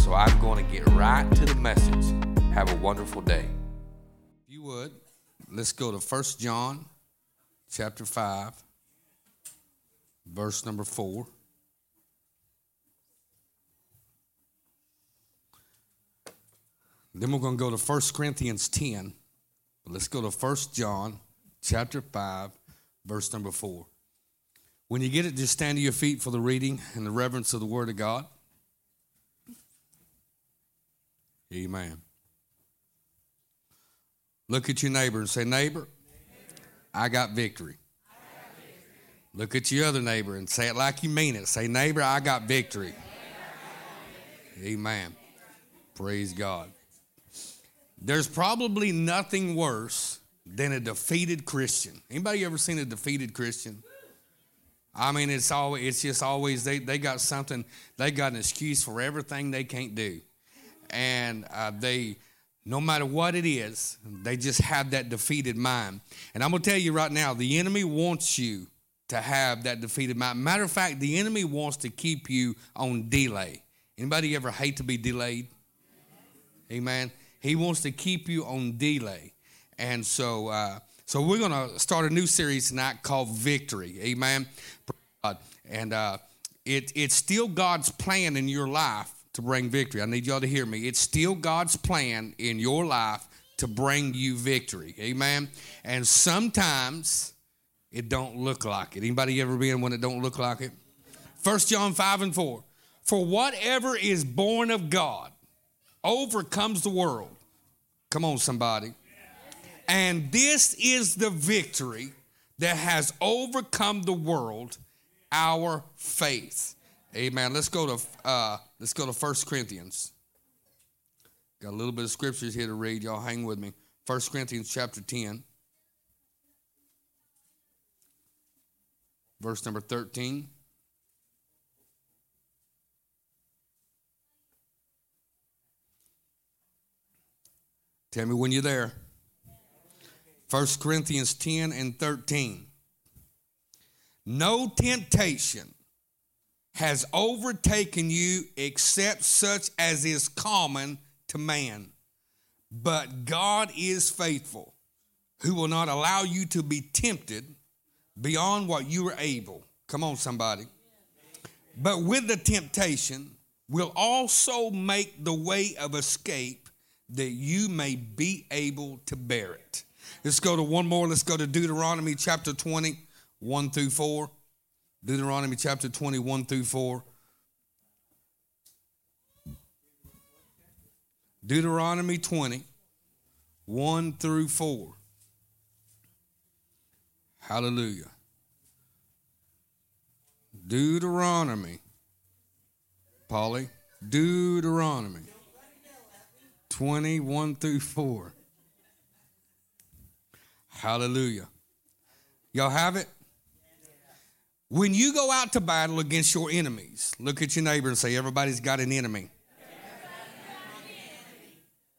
so I'm going to get right to the message. Have a wonderful day. If you would, let's go to 1 John chapter 5, verse number 4. Then we're going to go to 1 Corinthians 10. But let's go to 1 John chapter 5, verse number 4. When you get it, just stand to your feet for the reading and the reverence of the Word of God. Amen. Look at your neighbor and say, Neighbor, I got victory. Look at your other neighbor and say it like you mean it. Say, Neighbor, I got victory. Amen. Praise God. There's probably nothing worse than a defeated Christian. Anybody ever seen a defeated Christian? I mean, it's always it's just always they they got something they got an excuse for everything they can't do, and uh, they no matter what it is, they just have that defeated mind. And I'm gonna tell you right now, the enemy wants you to have that defeated mind. Matter of fact, the enemy wants to keep you on delay. Anybody ever hate to be delayed? Amen. He wants to keep you on delay. And so, uh, so we're going to start a new series tonight called Victory. Amen. And uh, it, it's still God's plan in your life to bring victory. I need y'all to hear me. It's still God's plan in your life to bring you victory. Amen. And sometimes it don't look like it. Anybody ever been when it don't look like it? First John 5 and 4. For whatever is born of God overcomes the world. Come on, somebody. And this is the victory that has overcome the world, our faith. Amen. Let's go to uh, let's go to First Corinthians. Got a little bit of scriptures here to read. Y'all hang with me. First Corinthians chapter 10. Verse number 13. Tell me when you're there. 1 Corinthians 10 and 13. No temptation has overtaken you except such as is common to man. But God is faithful, who will not allow you to be tempted beyond what you are able. Come on, somebody. But with the temptation, will also make the way of escape that you may be able to bear it. Let's go to one more. Let's go to Deuteronomy chapter 20, 1 through 4. Deuteronomy chapter 21 through 4. Deuteronomy 20, 1 through 4. Hallelujah. Deuteronomy. Polly. Deuteronomy. 21 through 4. Hallelujah. Y'all have it? When you go out to battle against your enemies, look at your neighbor and say, Everybody's got an enemy.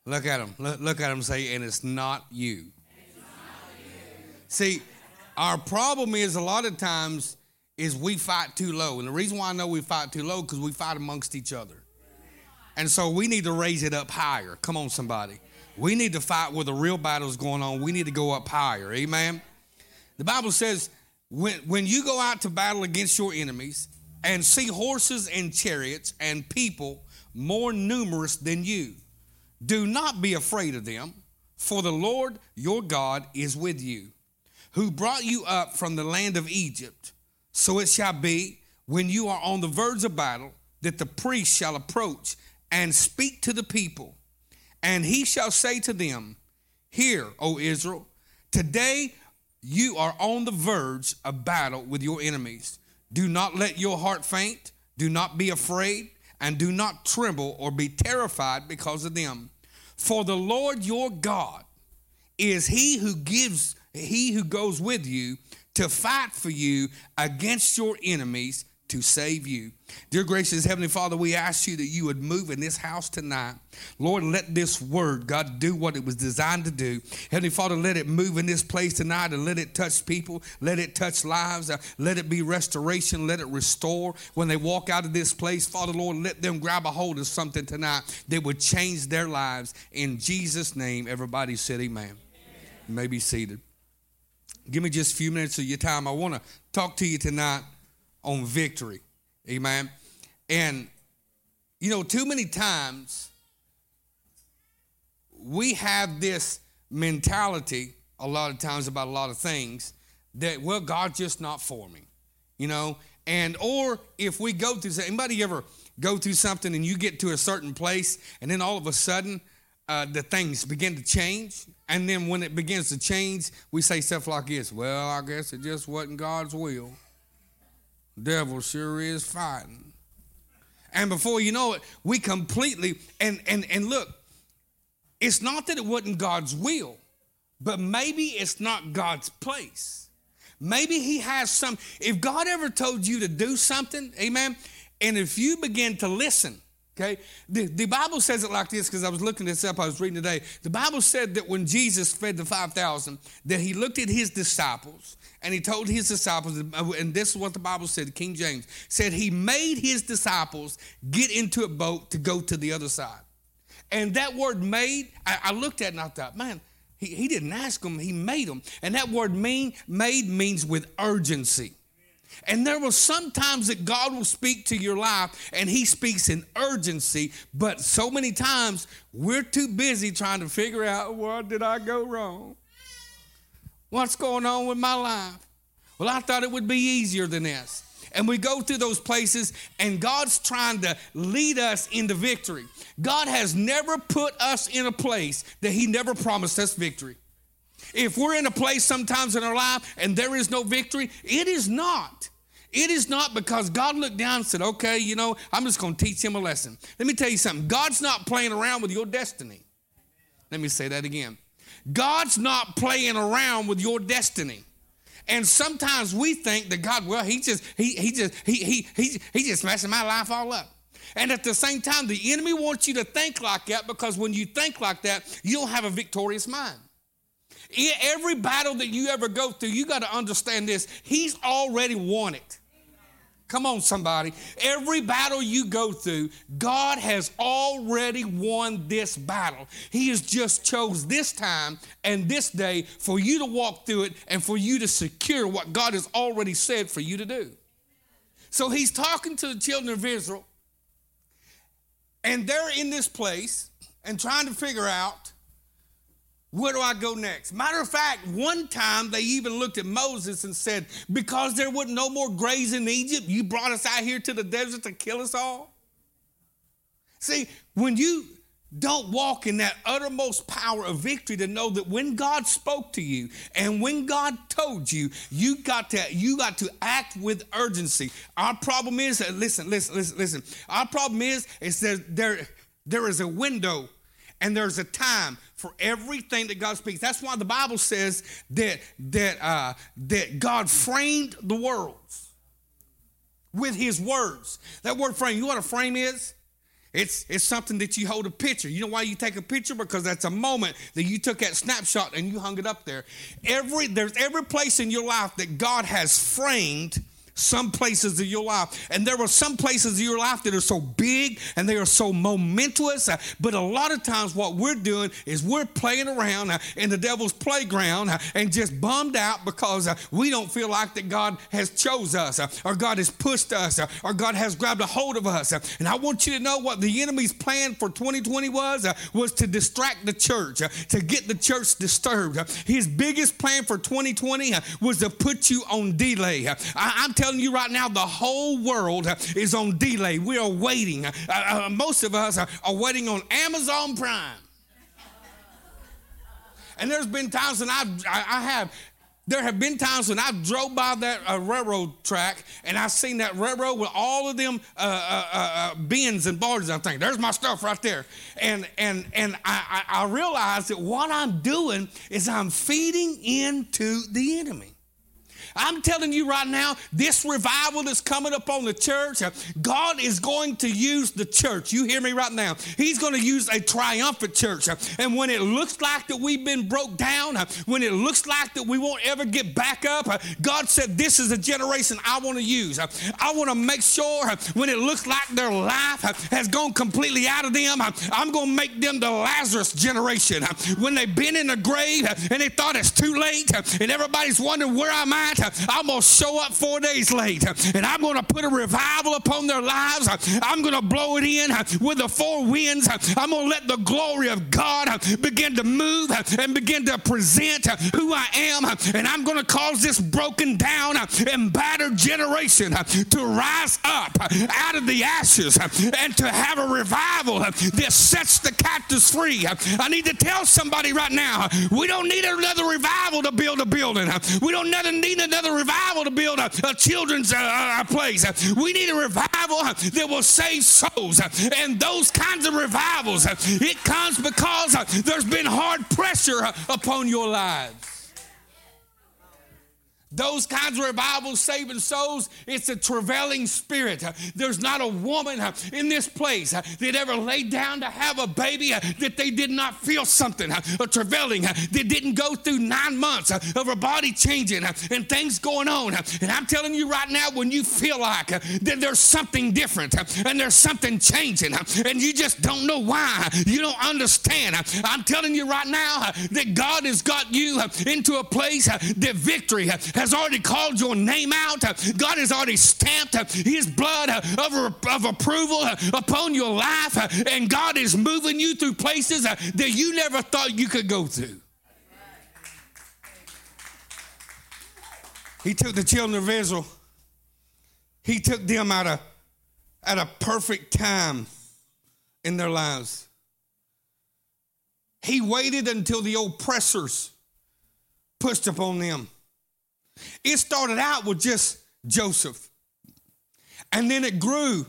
Look at them. Look, look at them and say, And it's not you. It's not you. See, our problem is a lot of times is we fight too low. And the reason why I know we fight too low is because we fight amongst each other. And so we need to raise it up higher. Come on, somebody. We need to fight where the real battle's going on. We need to go up higher. Amen. The Bible says when, when you go out to battle against your enemies and see horses and chariots and people more numerous than you, do not be afraid of them, for the Lord your God is with you, who brought you up from the land of Egypt. So it shall be when you are on the verge of battle that the priest shall approach and speak to the people. And he shall say to them, Hear, O Israel, today you are on the verge of battle with your enemies. Do not let your heart faint. Do not be afraid. and do not tremble or be terrified because of them. For the Lord your God is he who gives, he who goes with you to fight for you against your enemies to save you. Dear gracious Heavenly Father, we ask you that you would move in this house tonight. Lord, let this word, God, do what it was designed to do. Heavenly Father, let it move in this place tonight and let it touch people. Let it touch lives. Uh, let it be restoration. Let it restore. When they walk out of this place, Father, Lord, let them grab a hold of something tonight that would change their lives. In Jesus' name, everybody said amen. amen. You may be seated. Give me just a few minutes of your time. I want to talk to you tonight on victory. Amen. And, you know, too many times we have this mentality a lot of times about a lot of things that, well, God's just not for me, you know. And, or if we go through, anybody ever go through something and you get to a certain place and then all of a sudden uh, the things begin to change? And then when it begins to change, we say stuff like this Well, I guess it just wasn't God's will. Devil sure is fighting. And before you know it, we completely and and and look, it's not that it wasn't God's will, but maybe it's not God's place. Maybe he has some if God ever told you to do something, amen, and if you begin to listen, Okay? The, the Bible says it like this because I was looking this up, I was reading today. The Bible said that when Jesus fed the 5,000, that he looked at his disciples and he told his disciples, and this is what the Bible said, King James said he made his disciples get into a boat to go to the other side. And that word made, I, I looked at it and I thought, man, he, he didn't ask them, he made them. And that word mean, made means with urgency. And there will sometimes that God will speak to your life and He speaks in urgency, but so many times we're too busy trying to figure out what did I go wrong? What's going on with my life? Well, I thought it would be easier than this. And we go through those places, and God's trying to lead us into victory. God has never put us in a place that He never promised us victory. If we're in a place sometimes in our life and there is no victory, it is not. It is not because God looked down and said, okay, you know, I'm just going to teach him a lesson. Let me tell you something God's not playing around with your destiny. Let me say that again. God's not playing around with your destiny. And sometimes we think that God, well, he just, he, he just, he, he, he, he just messing my life all up. And at the same time, the enemy wants you to think like that because when you think like that, you don't have a victorious mind. Every battle that you ever go through, you got to understand this. He's already won it. Come on, somebody. Every battle you go through, God has already won this battle. He has just chose this time and this day for you to walk through it and for you to secure what God has already said for you to do. So he's talking to the children of Israel, and they're in this place and trying to figure out where do I go next? Matter of fact, one time they even looked at Moses and said, Because there was no more graves in Egypt, you brought us out here to the desert to kill us all? See, when you don't walk in that uttermost power of victory to know that when God spoke to you and when God told you, you got to you got to act with urgency. Our problem is, uh, listen, listen, listen, listen. Our problem is, is that there, there is a window and there's a time for everything that God speaks. That's why the Bible says that that uh, that God framed the worlds with His words. That word frame, you know what a frame is? It's, it's something that you hold a picture. You know why you take a picture? Because that's a moment that you took that snapshot and you hung it up there. Every there's every place in your life that God has framed some places of your life. And there are some places of your life that are so big and they are so momentous. Uh, but a lot of times, what we're doing is we're playing around uh, in the devil's playground uh, and just bummed out because uh, we don't feel like that God has chose us uh, or God has pushed us uh, or God has grabbed a hold of us. And I want you to know what the enemy's plan for 2020 was was to distract the church, to get the church disturbed. His biggest plan for 2020 was to put you on delay. I, am telling telling you right now, the whole world is on delay. We are waiting. Uh, uh, most of us are, are waiting on Amazon Prime. And there's been times when I've, I have There have been times when I drove by that uh, railroad track and I seen that railroad with all of them uh, uh, uh, uh bins and barges. I think there's my stuff right there. And and and I, I, I realized that what I'm doing is I'm feeding into the enemy. I'm telling you right now, this revival that's coming up on the church, God is going to use the church. You hear me right now? He's going to use a triumphant church. And when it looks like that we've been broke down, when it looks like that we won't ever get back up, God said, This is a generation I want to use. I want to make sure when it looks like their life has gone completely out of them, I'm going to make them the Lazarus generation. When they've been in the grave and they thought it's too late, and everybody's wondering where I'm at, I'm going to show up four days late and I'm going to put a revival upon their lives. I'm going to blow it in with the four winds. I'm going to let the glory of God begin to move and begin to present who I am. And I'm going to cause this broken down and battered generation to rise up out of the ashes and to have a revival that sets the captives free. I need to tell somebody right now we don't need another revival to build a building. We don't need another another revival to build a, a children's uh, uh, place. We need a revival that will save souls. And those kinds of revivals, it comes because there's been hard pressure upon your lives. Those kinds of revivals saving souls, it's a travailing spirit. There's not a woman in this place that ever laid down to have a baby that they did not feel something, a travailing, that didn't go through nine months of her body changing and things going on. And I'm telling you right now, when you feel like that there's something different and there's something changing and you just don't know why, you don't understand. I'm telling you right now that God has got you into a place that victory has has already called your name out. God has already stamped His blood of, of approval upon your life. And God is moving you through places that you never thought you could go through. He took the children of Israel, He took them at a, at a perfect time in their lives. He waited until the oppressors pushed upon them. It started out with just Joseph, and then it grew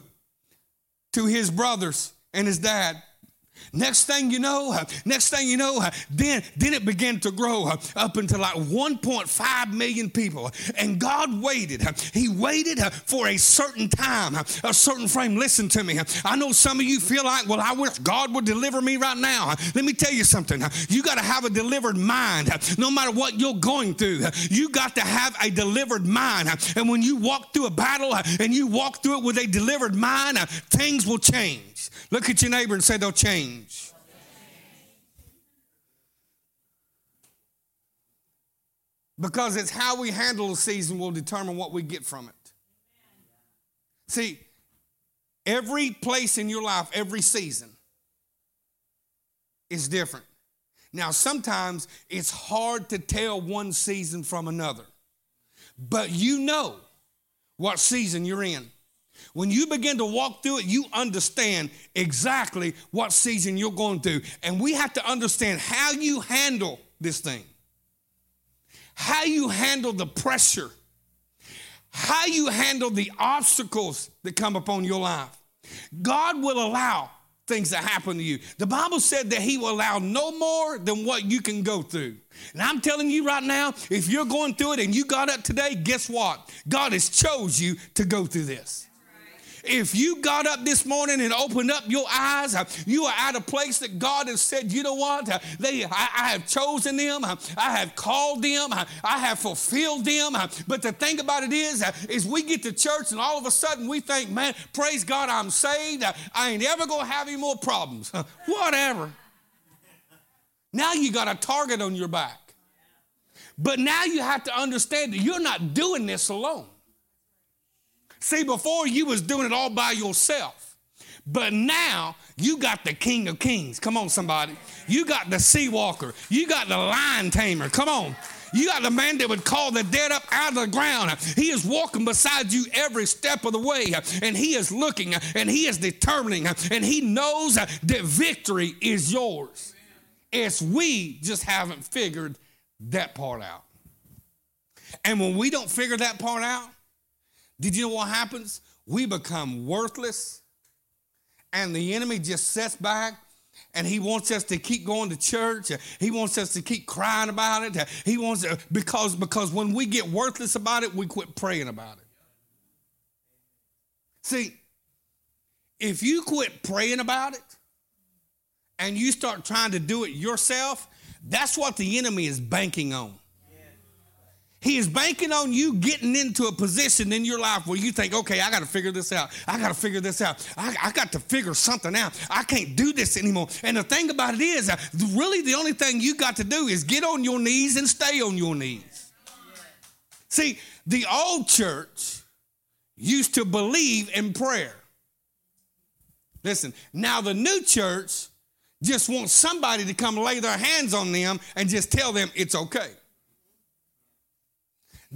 to his brothers and his dad. Next thing you know, next thing you know, then, then it began to grow up into like 1.5 million people. And God waited. He waited for a certain time, a certain frame. Listen to me. I know some of you feel like, well, I wish God would deliver me right now. Let me tell you something. You got to have a delivered mind no matter what you're going through. You got to have a delivered mind. And when you walk through a battle and you walk through it with a delivered mind, things will change. Look at your neighbor and say they'll change. Because it's how we handle the season will determine what we get from it. See, every place in your life, every season is different. Now, sometimes it's hard to tell one season from another, but you know what season you're in. When you begin to walk through it, you understand exactly what season you're going through. And we have to understand how you handle this thing, how you handle the pressure, how you handle the obstacles that come upon your life. God will allow things that happen to you. The Bible said that He will allow no more than what you can go through. And I'm telling you right now, if you're going through it and you got up today, guess what? God has chose you to go through this. If you got up this morning and opened up your eyes, uh, you are at a place that God has said, you know what? Uh, they, I, I have chosen them. Uh, I have called them. I have fulfilled them. But the thing about it is, is we get to church and all of a sudden we think, man, praise God, I'm saved. I ain't ever going to have any more problems. Whatever. Now you got a target on your back. But now you have to understand that you're not doing this alone. See, before you was doing it all by yourself. But now you got the King of Kings. Come on, somebody. You got the Sea Walker. You got the Lion Tamer. Come on. You got the man that would call the dead up out of the ground. He is walking beside you every step of the way, and he is looking, and he is determining, and he knows that victory is yours. It's we just haven't figured that part out. And when we don't figure that part out, did you know what happens? We become worthless, and the enemy just sits back and he wants us to keep going to church. He wants us to keep crying about it. He wants to, because because when we get worthless about it, we quit praying about it. See, if you quit praying about it and you start trying to do it yourself, that's what the enemy is banking on. He is banking on you getting into a position in your life where you think, okay, I got to figure this out. I got to figure this out. I, I, got to figure something out. I can't do this anymore. And the thing about it is, uh, really, the only thing you got to do is get on your knees and stay on your knees. See, the old church used to believe in prayer. Listen, now the new church just wants somebody to come lay their hands on them and just tell them it's okay.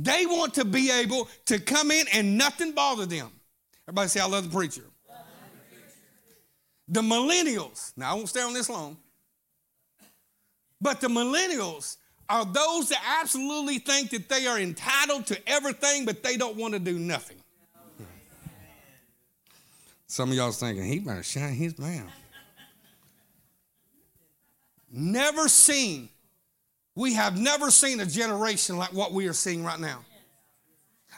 They want to be able to come in and nothing bother them. Everybody say, I love the preacher. The millennials, now I won't stay on this long, but the millennials are those that absolutely think that they are entitled to everything, but they don't want to do nothing. Some of y'all thinking, he better shine his mouth. Never seen we have never seen a generation like what we are seeing right now.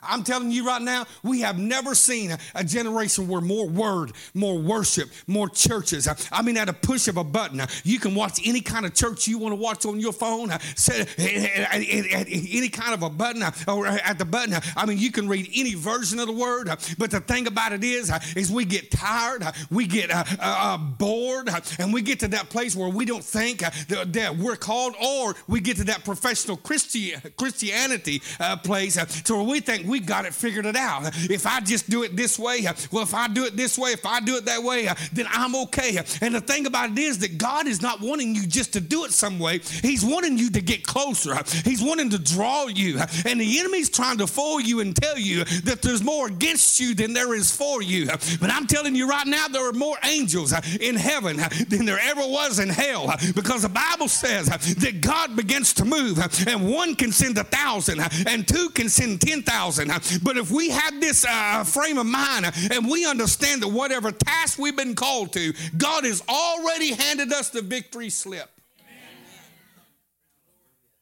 I'm telling you right now, we have never seen a, generation where more word, more worship, more churches. Uh, I mean, at a push of a button, uh, you can watch any kind of church you want to watch on your phone. Uh, set, eh, eh, eh, any kind of a button or at the button. I mean, you can read any version of the word. But the thing about it is, is we get tired, we get uh, uh, bored, and we get to that place where we don't think that we're called, or we get to that professional Christianity uh, place to where we think we got it figured it out. If I just do it this way, well, if I do it this way, if I do it that way, then I'm okay. And the thing about it is that God is not wanting you just to do it some way. He's wanting you to get closer. He's wanting to draw you. And the enemy's trying to fool you and tell you that there's more against you than there is for you. But I'm telling you right now, there are more angels in heaven than there ever was in hell because the Bible says that God begins to move and one can send a thousand and two can send ten thousand but if we have this uh, frame of mind and we understand that whatever task we've been called to, God has already handed us the victory slip.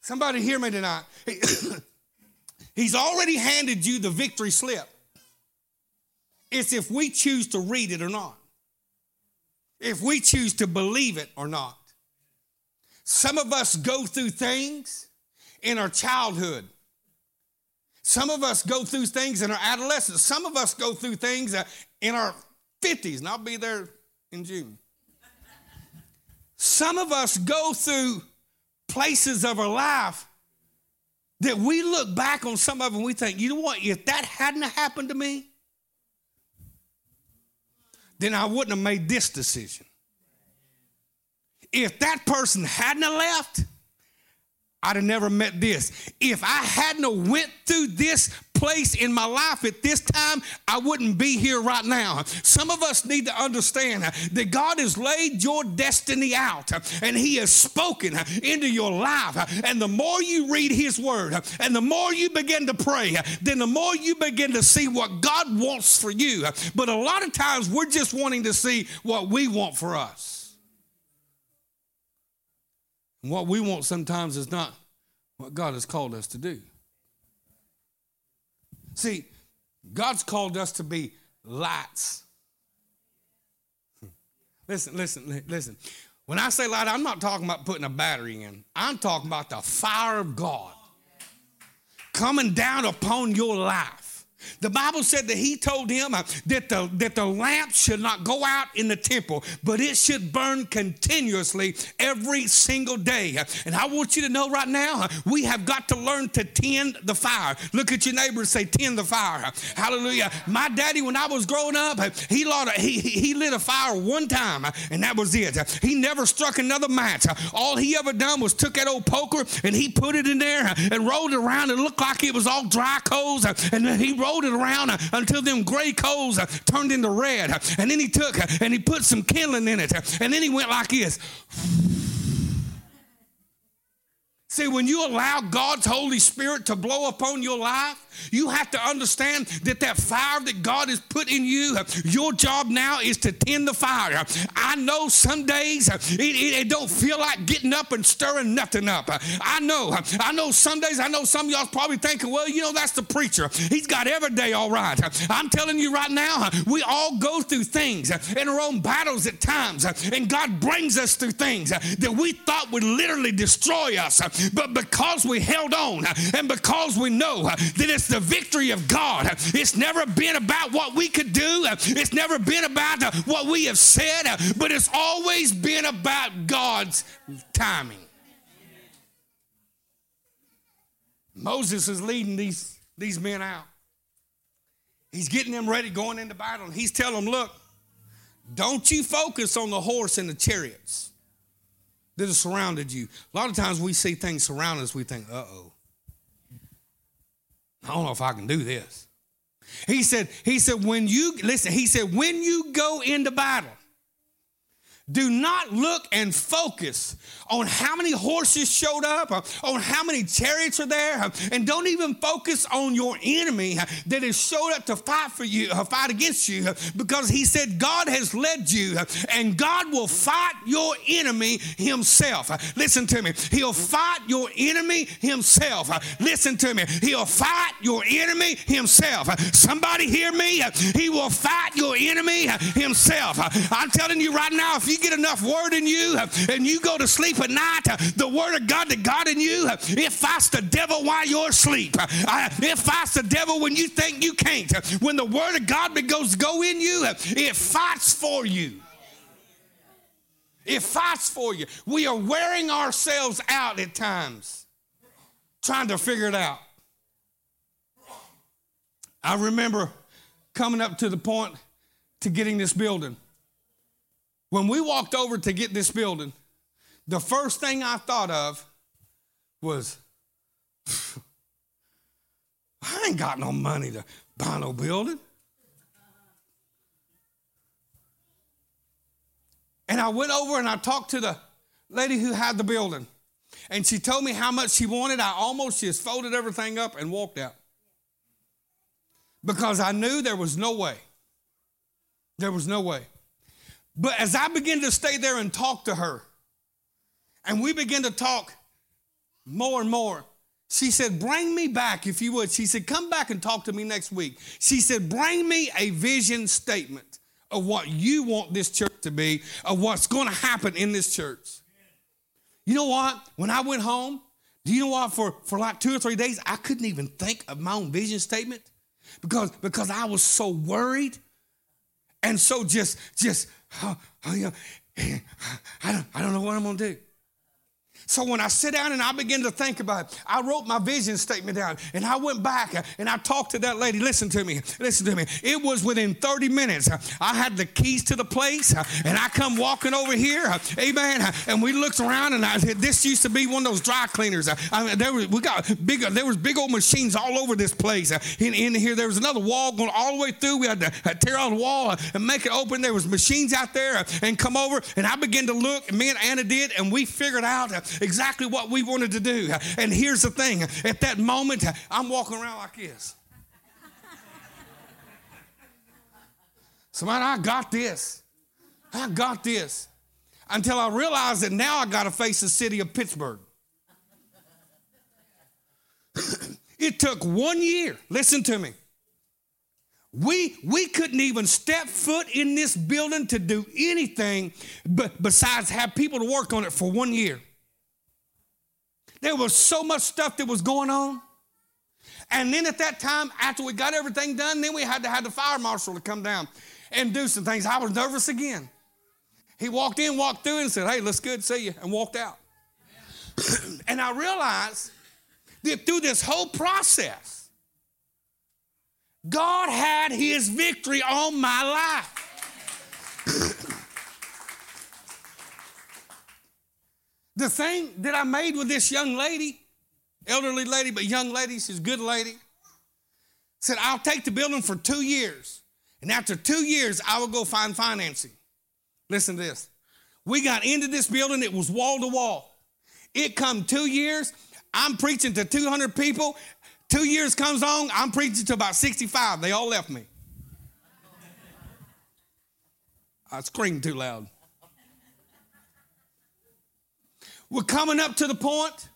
Somebody hear me tonight. He's already handed you the victory slip. It's if we choose to read it or not, if we choose to believe it or not. Some of us go through things in our childhood some of us go through things in our adolescence. Some of us go through things uh, in our 50s, and I'll be there in June. Some of us go through places of our life that we look back on some of them we think, you know what, if that hadn't happened to me, then I wouldn't have made this decision. If that person hadn't left, I'd have never met this. If I hadn't went through this place in my life at this time, I wouldn't be here right now. Some of us need to understand that God has laid your destiny out and He has spoken into your life. And the more you read His Word and the more you begin to pray, then the more you begin to see what God wants for you. But a lot of times we're just wanting to see what we want for us. And what we want sometimes is not what God has called us to do. See, God's called us to be lights. Hmm. Listen, listen, listen. When I say light, I'm not talking about putting a battery in. I'm talking about the fire of God coming down upon your life. The Bible said that he told him uh, that the, that the lamp should not go out in the temple, but it should burn continuously every single day. And I want you to know right now, uh, we have got to learn to tend the fire. Look at your neighbor and say, tend the fire. Hallelujah. My daddy, when I was growing up, uh, he, lit a, he, he lit a fire one time, and that was it. He never struck another match. All he ever done was took that old poker and he put it in there and rolled it around. It looked like it was all dry coals, and then he rolled rolled it around uh, until them gray coals uh, turned into red. Uh, and then he took and he put some kindling in it. And then he went like this. See, when you allow God's Holy Spirit to blow upon your life, you have to understand that that fire that God has put in you, your job now is to tend the fire. I know some days uh, it, it, it don't feel like getting up and stirring nothing up. I know. I know some days, I know some y'all probably thinking, well, you know, that's the preacher. He's got every day all right. I'm telling you right now, uh, we all go through things in our own battles at times, uh, and God brings us through things that we thought would literally destroy us but because we held on and because we know that it's the victory of God, it's never been about what we could do, it's never been about what we have said, but it's always been about God's timing. Moses is leading these, these men out. He's getting them ready going into battle, and he's telling them, Look, don't you focus on the horse and the chariots that have surrounded you. A lot of times we see things surround us, we think, uh oh. I don't know if I can do this. He said, he said, when you listen, he said, when you go into battle, do not look and focus on how many horses showed up, uh, on how many chariots are there, uh, and don't even focus on your enemy uh, that has showed up to fight for you, uh, fight against you, because he said God has led you, and God will fight your enemy himself. Listen to me. He'll fight your enemy himself. Listen to me. He'll fight your enemy himself. Somebody hear me? He will fight your enemy himself. I'm telling you right now, if you get enough word in you and you go to sleep at night, the word of God that God in you, it fights the devil while you're asleep. It fights the devil when you think you can't. When the word of God goes to go in you, it fights for you. It fights for you. We are wearing ourselves out at times, trying to figure it out. I remember coming up to the point to getting this building. When we walked over to get this building, the first thing I thought of was, I ain't got no money to buy no building. And I went over and I talked to the lady who had the building. And she told me how much she wanted. I almost just folded everything up and walked out. Because I knew there was no way. There was no way. But as I began to stay there and talk to her, and we began to talk more and more, she said, Bring me back if you would. She said, Come back and talk to me next week. She said, Bring me a vision statement of what you want this church to be, of what's going to happen in this church. You know what? When I went home, do you know what? For, for like two or three days, I couldn't even think of my own vision statement because, because I was so worried and so just, just I don't, I don't know what I'm going to do. So when I sit down and I begin to think about it, I wrote my vision statement down and I went back and I talked to that lady. Listen to me, listen to me. It was within 30 minutes. I had the keys to the place and I come walking over here, amen. And we looked around and I said, this used to be one of those dry cleaners. I mean, there was, we got big, there was big old machines all over this place. In, in here, there was another wall going all the way through. We had to tear out the wall and make it open. There was machines out there and come over and I began to look, and me and Anna did, and we figured out exactly what we wanted to do. And here's the thing at that moment, I'm walking around like this. So, man, I got this. I got this. Until I realized that now I got to face the city of Pittsburgh. it took one year. Listen to me. We, we couldn't even step foot in this building to do anything but besides have people to work on it for one year. There was so much stuff that was going on. And then at that time, after we got everything done, then we had to have the fire marshal to come down and do some things. I was nervous again. He walked in, walked through, and said, Hey, let's good see you, and walked out. and I realized that through this whole process, God had his victory on my life. The thing that I made with this young lady, elderly lady, but young lady, she's good lady, said, I'll take the building for two years. And after two years, I will go find financing. Listen to this. We got into this building, it was wall to wall. It come two years, I'm preaching to 200 people. Two years comes on, I'm preaching to about 65. They all left me. I screamed too loud. We're coming up to the point.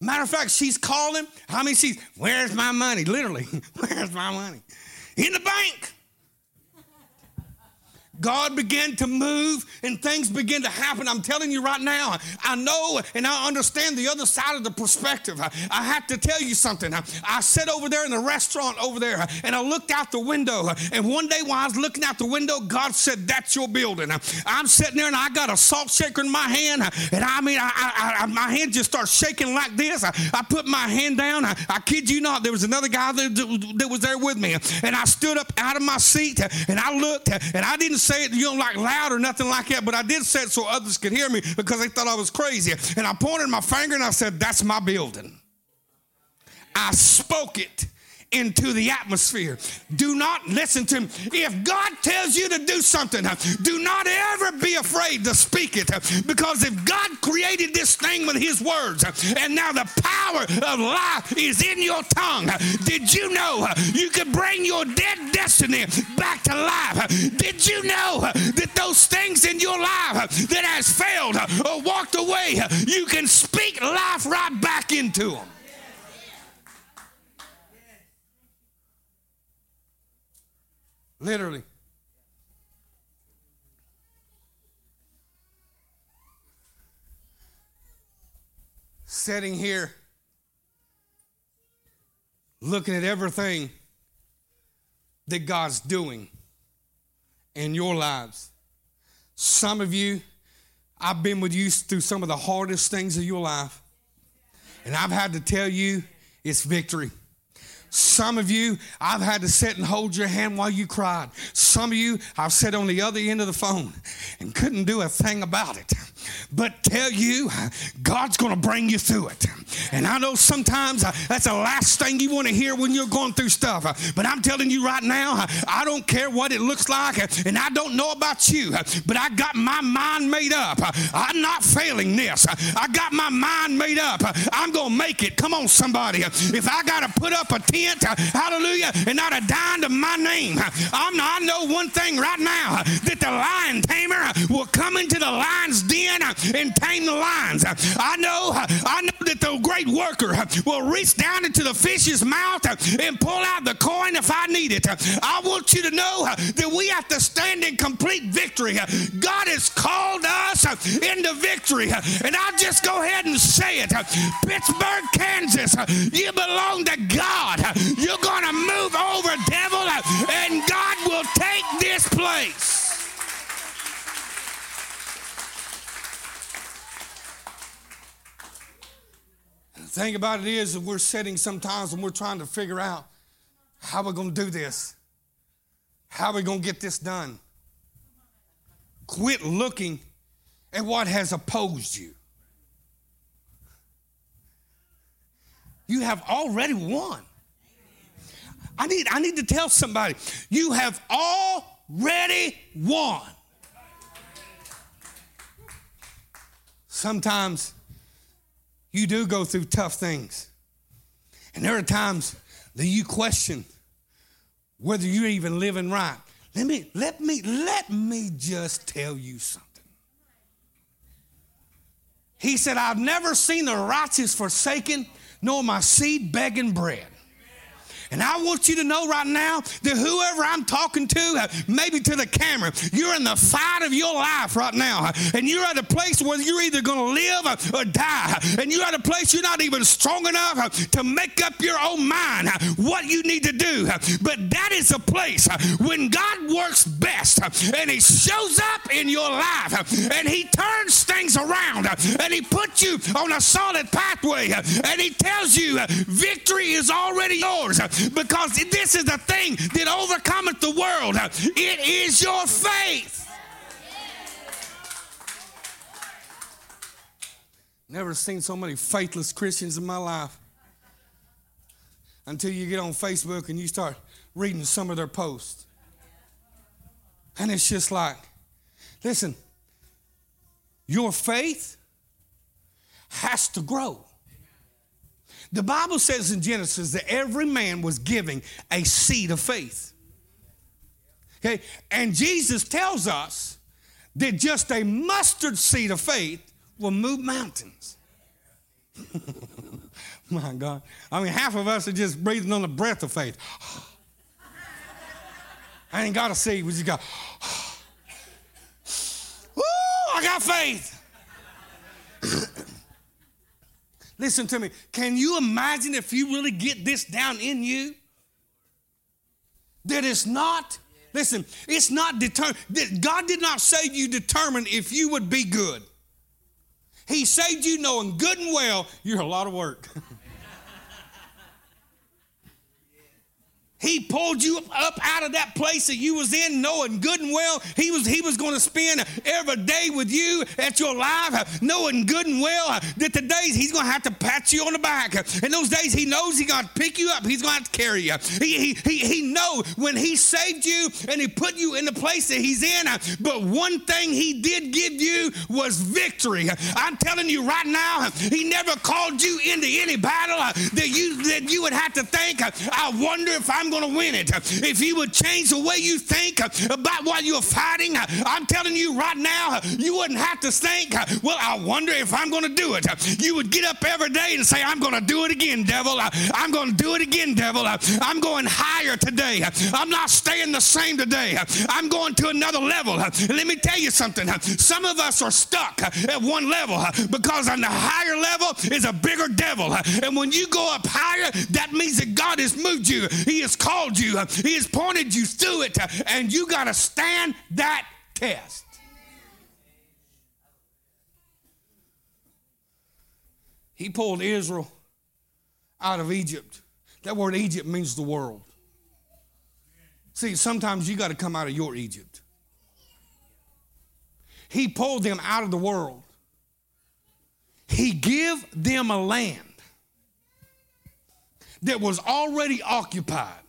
Matter of fact, she's calling. I mean, she's, where's my money? Literally, where's my money? In the bank. God began to move and things began to happen. I'm telling you right now, I know and I understand the other side of the perspective. I, have to tell you something. I, sat over there in the restaurant over there and I looked out the window. And one day while I was looking out the window, God said, That's your building. I'm sitting there and I got a salt shaker in my hand. And I mean, I, I, my hand just starts shaking like this. I, put my hand down. I, I, kid you not, there was another guy that, that was there with me. And I stood up out of my seat and I looked and I didn't say it, you know, like loud or nothing like that, but I did say it so others could hear me because they thought I was crazy. And I pointed my finger and I said, That's my building. I spoke it into the atmosphere. Do not listen to him. If God tells you to do something, do not ever be afraid to speak it because if God created this thing with his words and now the power of life is in your tongue, did you know you could bring your dead destiny back to life? Did you know that those things in your life that has failed or walked away, you can speak life right back into them? Literally. Sitting here, looking at everything that God's doing in your lives. Some of you, I've been with you through some of the hardest things of your life, and I've had to tell you it's victory. Some of you, I've had to sit and hold your hand while you cried. Some of you, I've sat on the other end of the phone and couldn't do a thing about it. But tell you, God's going to bring you through it. And I know sometimes uh, that's the last thing you want to hear when you're going through stuff. But I'm telling you right now, I don't care what it looks like, and I don't know about you, but I got my mind made up. I'm not failing this. I got my mind made up. I'm going to make it. Come on, somebody. If I got to put up a tent, hallelujah, and not a dime to my name, I'm, I know one thing right now that the lion tamer will come into the lion's den Uh, and tame the lions. Uh, I know, uh, I know that the great worker will reach down into the fish's mouth and pull out the coin if I need it. I want you to know that we have to stand in complete victory. God has called us into victory. And I'll just go ahead and say it. Pittsburgh, Kansas, you belong to God. You're going to move over, devil, and God will take this place. Thing about it is we're sitting sometimes and we're trying to figure out how we're going to do this. How are we going to get this done? Quit looking at what has opposed you. You have already won. I need, I need to tell somebody, you have already won. Sometimes you do go through tough things. And there are times that you question whether you're even living right. Let me, let me, let me just tell you something. He said, I've never seen the righteous forsaken, nor my seed begging bread. And I want you to know right now that whoever I'm talking to, uh, maybe to the camera, you're in the fight of your life right now. Uh, and you're at a place where you're either going to live uh, or die. And you're at a place you're not even strong enough uh, to make up your own mind uh, what you need to do. Uh, but that is a place when God works best and He shows up in your life and He turns things around and He puts you on a solid pathway and He tells you victory is already yours because this is the thing that overcometh the world. It is your faith. Never seen so many faithless Christians in my life until you get on Facebook and you start reading some of their posts. And it's just like, listen, your faith has to grow. The Bible says in Genesis that every man was giving a seed of faith. Okay, and Jesus tells us that just a mustard seed of faith will move mountains. My God. I mean, half of us are just breathing on the breath of faith. I ain't got a seed. We just got, woo, I got faith. Listen to me. Can you imagine if you really get this down in you? That it's not, listen, it's not determined. God did not save you determined if you would be good. He saved you knowing good and well you're a lot of work. He pulled you up out of that place that you was in, knowing good and well he was he was going to spend every day with you at your life, knowing good and well that the days he's going to have to pat you on the back. And those days he knows he's going to pick you up, he's going to carry you. He he he, he know when he saved you and he put you in the place that he's in. But one thing he did give you was victory. I'm telling you right now, he never called you into any battle that you that you would have to think. I wonder if I'm going to win it. If you would change the way you think about what you're fighting, I'm telling you right now, you wouldn't have to think, well, I wonder if I'm going to do it. You would get up every day and say, I'm going to do it again, devil. I'm going to do it again, devil. I'm going higher today. I'm not staying the same today. I'm going to another level. Let me tell you something. Some of us are stuck at one level because on the higher level is a bigger devil. And when you go up higher, that means that God has moved you. He has called you, He has pointed you through it, and you got to stand that test. He pulled Israel out of Egypt. That word Egypt means the world. See, sometimes you got to come out of your Egypt. He pulled them out of the world. He gave them a land that was already occupied.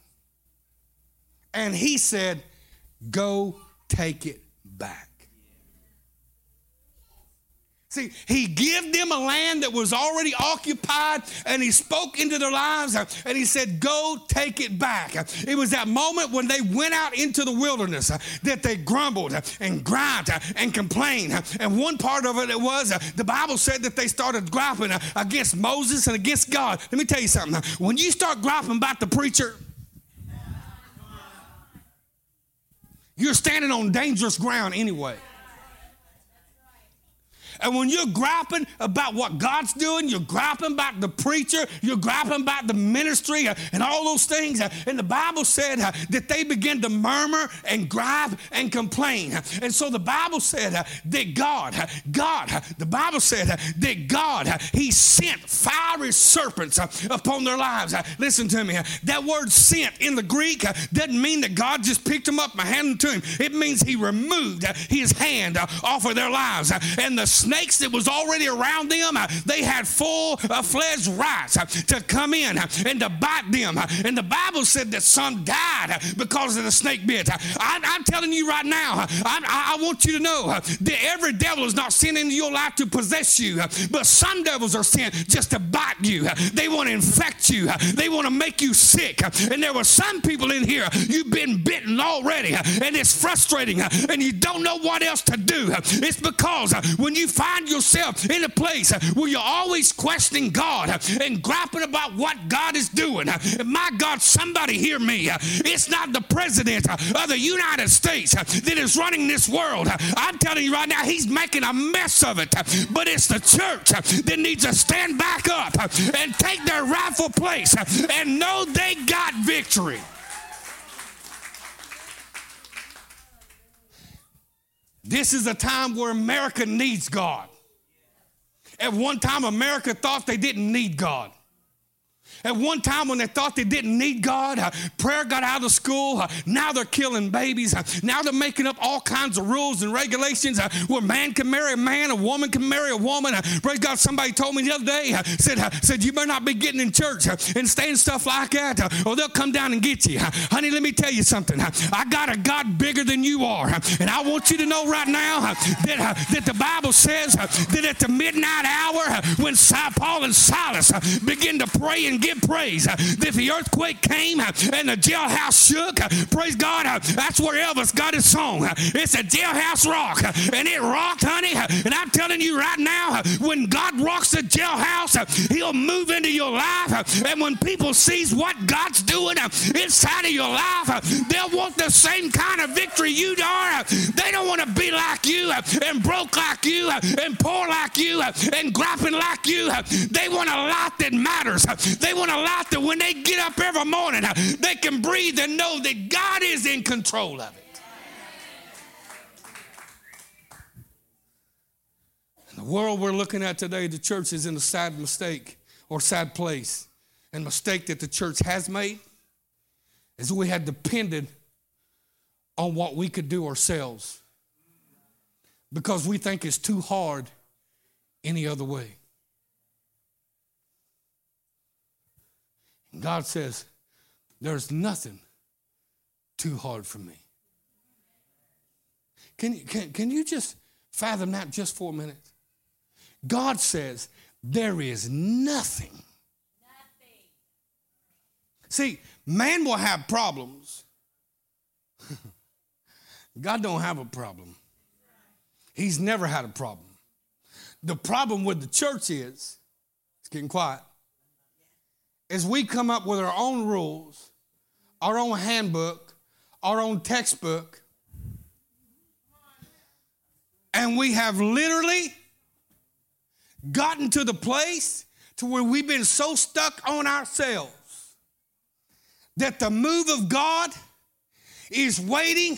And he said, Go take it back. See, he gave them a land that was already occupied and he spoke into their lives and he said, Go take it back. It was that moment when they went out into the wilderness that they grumbled and griped and complained. And one part of it was the Bible said that they started griping against Moses and against God. Let me tell you something. When you start griping about the preacher, You're standing on dangerous ground anyway. And when you're griping about what God's doing, you're griping about the preacher, you're griping about the ministry uh, and all those things. Uh, and the Bible said uh, that they began to murmur and gripe and complain. And so the Bible said uh, that God, uh, God, uh, the Bible said that God, He sent fiery serpents upon their lives. Listen to me. That word sent in the Greek doesn't mean that God just picked them up and handed them to him. It means He removed His hand off of their lives. And the snakes that was already around them, uh, they had full-fledged uh, rights uh, to come in uh, and to bite them. Uh, and the Bible said that some died uh, because of the snake bit. I, am telling you right now, I, I, want you to know that every devil is not sent into your life to possess you, but some devils are sent just to bite you. They want to infect you. They want to make you sick. And there were some people in here, you've been bitten already, and it's frustrating, and you don't know what else to do. It's because when you find yourself in a place where you're always questioning God and grappling about what God is doing, my God, somebody hear me. It's not the president of the United States that is running this world. I'm telling you right now, he's making a mess of it. But it's the church that needs to stand back up and take their rightful place and know they got victory. This is a time where America needs God. At one time, America thought they didn't need God. At one time, when they thought they didn't need God, uh, prayer got out of school. Uh, now they're killing babies. Uh, now they're making up all kinds of rules and regulations uh, where man can marry a man, a woman can marry a woman. Uh, praise God, somebody told me the other day, uh, said, said, You better not be getting in church and saying stuff like that, or they'll come down and get you. honey, let me tell you something. I got a God bigger than you are. and I want you to know right now that, that the Bible says that at the midnight hour, when Paul and Silas begin to pray and give give praise. If the earthquake came and the jailhouse shook, praise God, that's where Elvis got his song. It's a jailhouse rock, and it rocked, honey. And I'm telling you right now, when God rocks the jailhouse, He'll move into your life. And when people sees what God's doing inside of your life, they'll want the same kind of victory you are. They don't want to be like you and broke like you and poor like you and grappling like you. They want a life that matters. They want want a life that when they get up every morning, uh, they can breathe and know that God is in control of it. The world we're looking at today, the church is in a sad mistake or sad place. And mistake that the church has made is we had depended on what we could do ourselves because we think it's too hard any other way. God says, There's nothing too hard for me. Can, can, can you just fathom that just for a minute? God says, There is nothing. nothing. See, man will have problems. God don't have a problem. He's never had a problem. The problem with the church is, it's getting quiet is we come up with our own rules, our own handbook, our own textbook, and we have literally gotten to the place to where we've been so stuck on ourselves that the move of God is waiting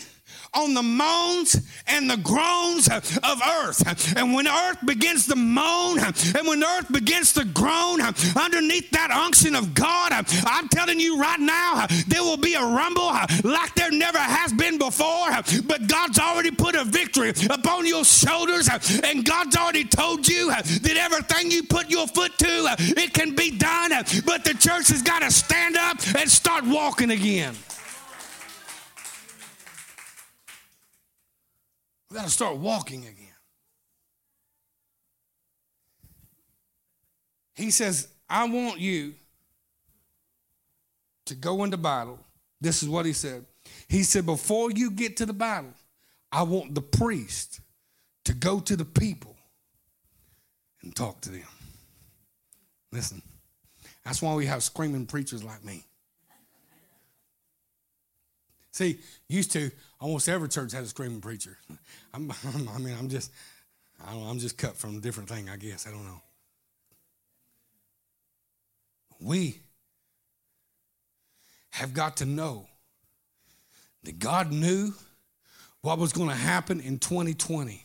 on the moans and the groans of earth. And when earth begins to moan and when earth begins to groan underneath that unction of God, I'm telling you right now, there will be a rumble like there never has been before. But God's already put a victory upon your shoulders, and God's already told you that everything you put your foot to, it can be done. But the church has got to stand up and start walking again. We got to start walking again. He says, I want you to go into battle. This is what he said. He said, Before you get to the battle, I want the priest to go to the people and talk to them. Listen, that's why we have screaming preachers like me. See, used to almost every church had a screaming preacher. I'm, i mean, I'm just, I don't, I'm just cut from a different thing, I guess. I don't know. We have got to know that God knew what was going to happen in 2020.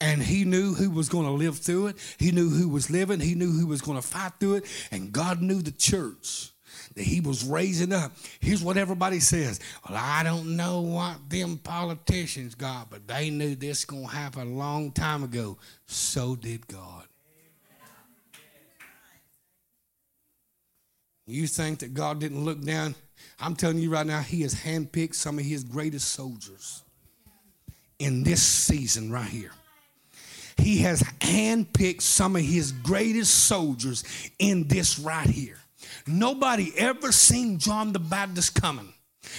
And he knew who was going to live through it. He knew who was living. He knew who was going to fight through it. And God knew the church that he was raising up. Here's what everybody says. Well, I don't know what them politicians got, but they knew this going to happen a long time ago. So did God. You think that God didn't look down? I'm telling you right now, He has handpicked some of His greatest soldiers in this season right here. He has handpicked some of His greatest soldiers in this right here. Nobody ever seen John the Baptist coming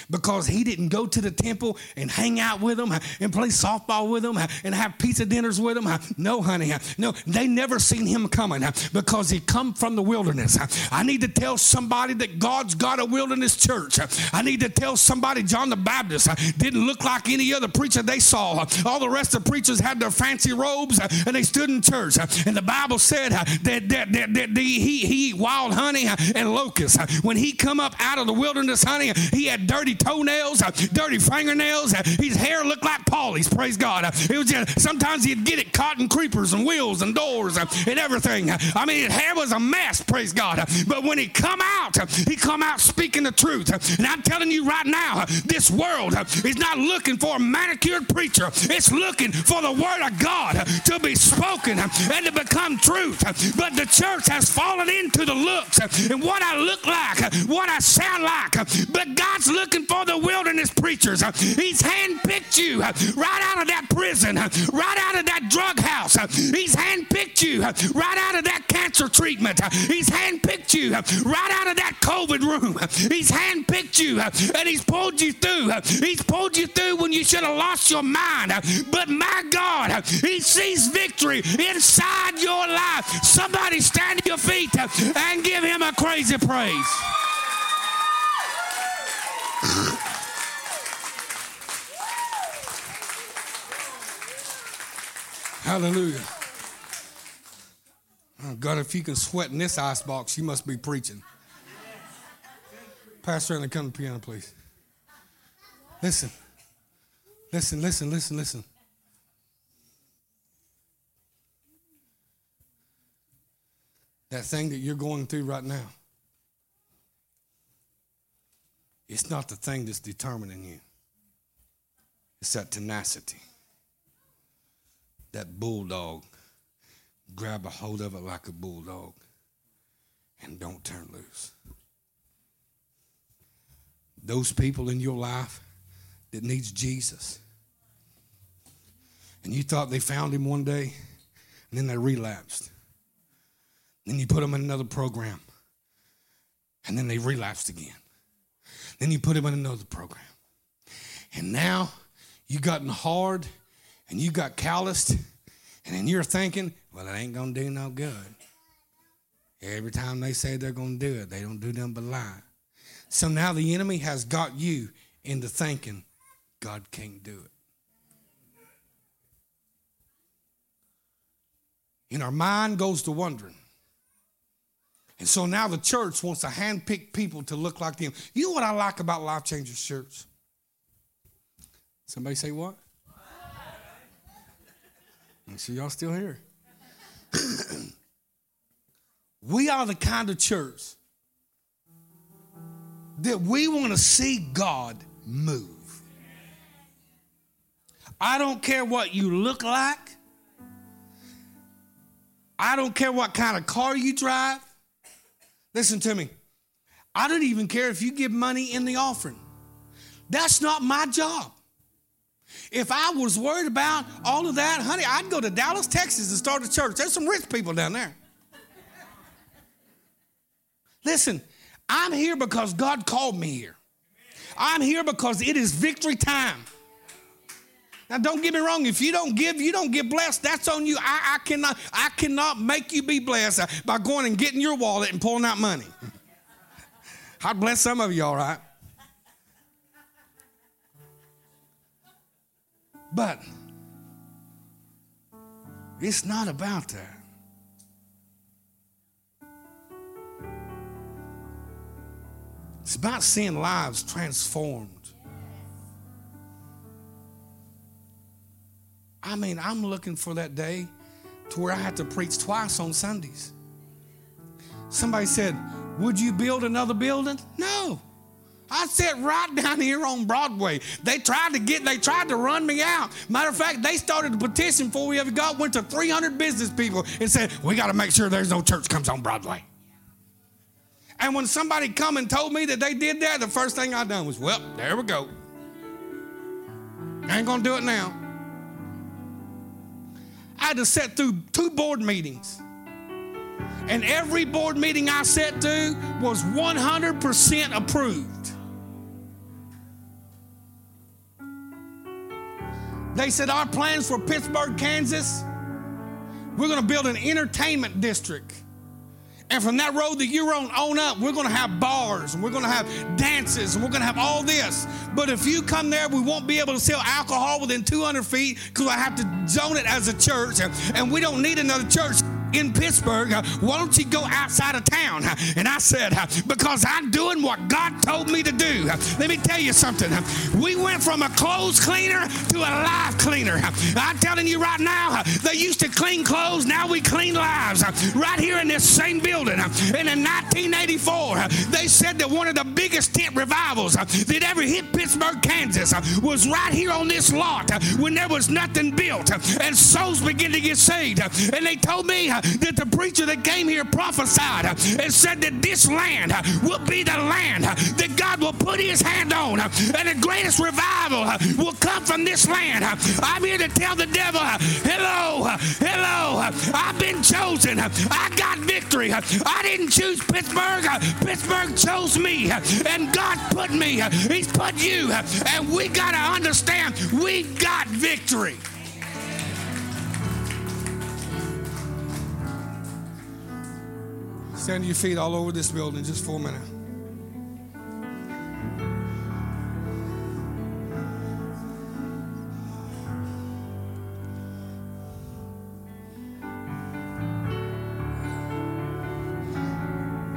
because he didn't go to the temple and hang out with them and play softball with them and have pizza dinners with them. No, honey. No, they never seen him coming because he come from the wilderness. I need to tell somebody that God's got a wilderness church. I need to tell somebody John the Baptist didn't look like any other preacher they saw. All the rest of preachers had their fancy robes and they stood in church. And the Bible said that, that, that, that he, he wild honey and locusts. When he come up out of the wilderness, honey, he had dirt dirty toenails, uh, dirty fingernails. Uh, his hair looked like Paulie's, praise God. Uh, it was just, sometimes he'd get it caught in creepers and wheels and doors uh, and everything. Uh, I mean, his hair was a mess, praise God. Uh, but when he come out, he come out speaking the truth. And I'm telling you right now, this world is not looking for a manicured preacher. It's looking for the word of God to be spoken and to become truth. But the church has fallen into the looks and what I look like, what I sound like. But God's looking for the wilderness preachers. He's handpicked you right out of that prison, right out of that drug house. He's handpicked you right out of that cancer treatment. He's handpicked you right out of that COVID room. He's handpicked you and he's pulled you through. He's pulled you through when you should have lost your mind. But my God, he sees victory inside your life. Somebody stand to your feet and give him a crazy praise. Hallelujah. Oh God, if you can sweat in this ice box, you must be preaching. Pastor, and come to the piano, please. Listen. Listen, listen, listen, listen. That thing that you're going through right now, it's not the thing that's determining you, it's that tenacity. That bulldog. Grab a hold of it like a bulldog and don't turn loose. Those people in your life that needs Jesus. And you thought they found him one day and then they relapsed. Then you put them in another program. And then they relapsed again. Then you put him in another program. And now you've gotten hard and you got calloused. And then you're thinking, well, it ain't going to do no good. Every time they say they're going to do it, they don't do nothing but lie. So now the enemy has got you into thinking God can't do it. And our mind goes to wondering, and so now the church wants to handpick people to look like them. You know what I like about Life Changers Church? Somebody say what? I see y'all still here. we are the kind of church that we want to see God move. I don't care what you look like. I don't care what kind of car you drive. Listen to me. I don't even care if you give money in the offering. That's not my job. If I was worried about all of that, honey, I'd go to Dallas, Texas and start a church. There's some rich people down there. Listen, I'm here because God called me here. I'm here because it is victory time. Now, don't get me wrong. If you don't give, you don't get blessed. That's on you. I, I cannot. I cannot make you be blessed by going and getting your wallet and pulling out money. I'd bless some of you, all right. But it's not about that. It's about seeing lives transformed. I mean, I'm looking for that day to where I have to preach twice on Sundays. Somebody said, Would you build another building? No. I sat right down here on Broadway. They tried to get, they tried to run me out. Matter of fact, they started a petition before we ever got, went to 300 business people and said, we got to make sure there's no church comes on Broadway. And when somebody come and told me that they did that, the first thing I done was, well, there we go. I ain't gonna do it now. I had to sit through two board meetings. And every board meeting I sat to was 100% approved. They said, Our plans for Pittsburg, Kansas, we're going to build an entertainment district. And from that road that you're on, on up, we're going to have bars and we're going to have dances and we're going to have all this. But if you come there, we won't be able to sell alcohol within 200 feet because I have to zone it as a church. And, and we don't need another church. In Pittsburg. Uh, why don't you go outside of town? Uh, and I said, uh, Because I'm doing what God told me to do. Let me tell you something. We went from a clothes cleaner to a life cleaner. I'm telling you right now, they used to clean clothes, now we clean lives. Right here in this same building. And in 1984, they said that one of the biggest tent revivals that ever hit Pittsburg, Kansas was right here on this lot when there was nothing built and souls began to get saved. And they told me that the preacher that came here prophesied and said that this land will be the land that God will put his hand on and the greatest revival will come from this land. I'm here to tell the devil, hello, hello, I've been chosen. I got victory. I didn't choose Pittsburg. Pittsburg chose me and God put me. He's put you. And we got to understand we got victory. Stand to your feet all over this building just for a minute.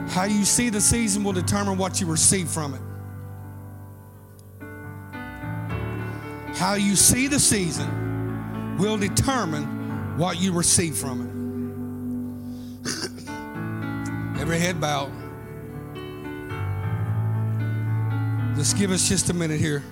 How you see the season will determine what you receive from it. How you see the season will determine what you receive from it. Every head bowed. Just give us just a minute here.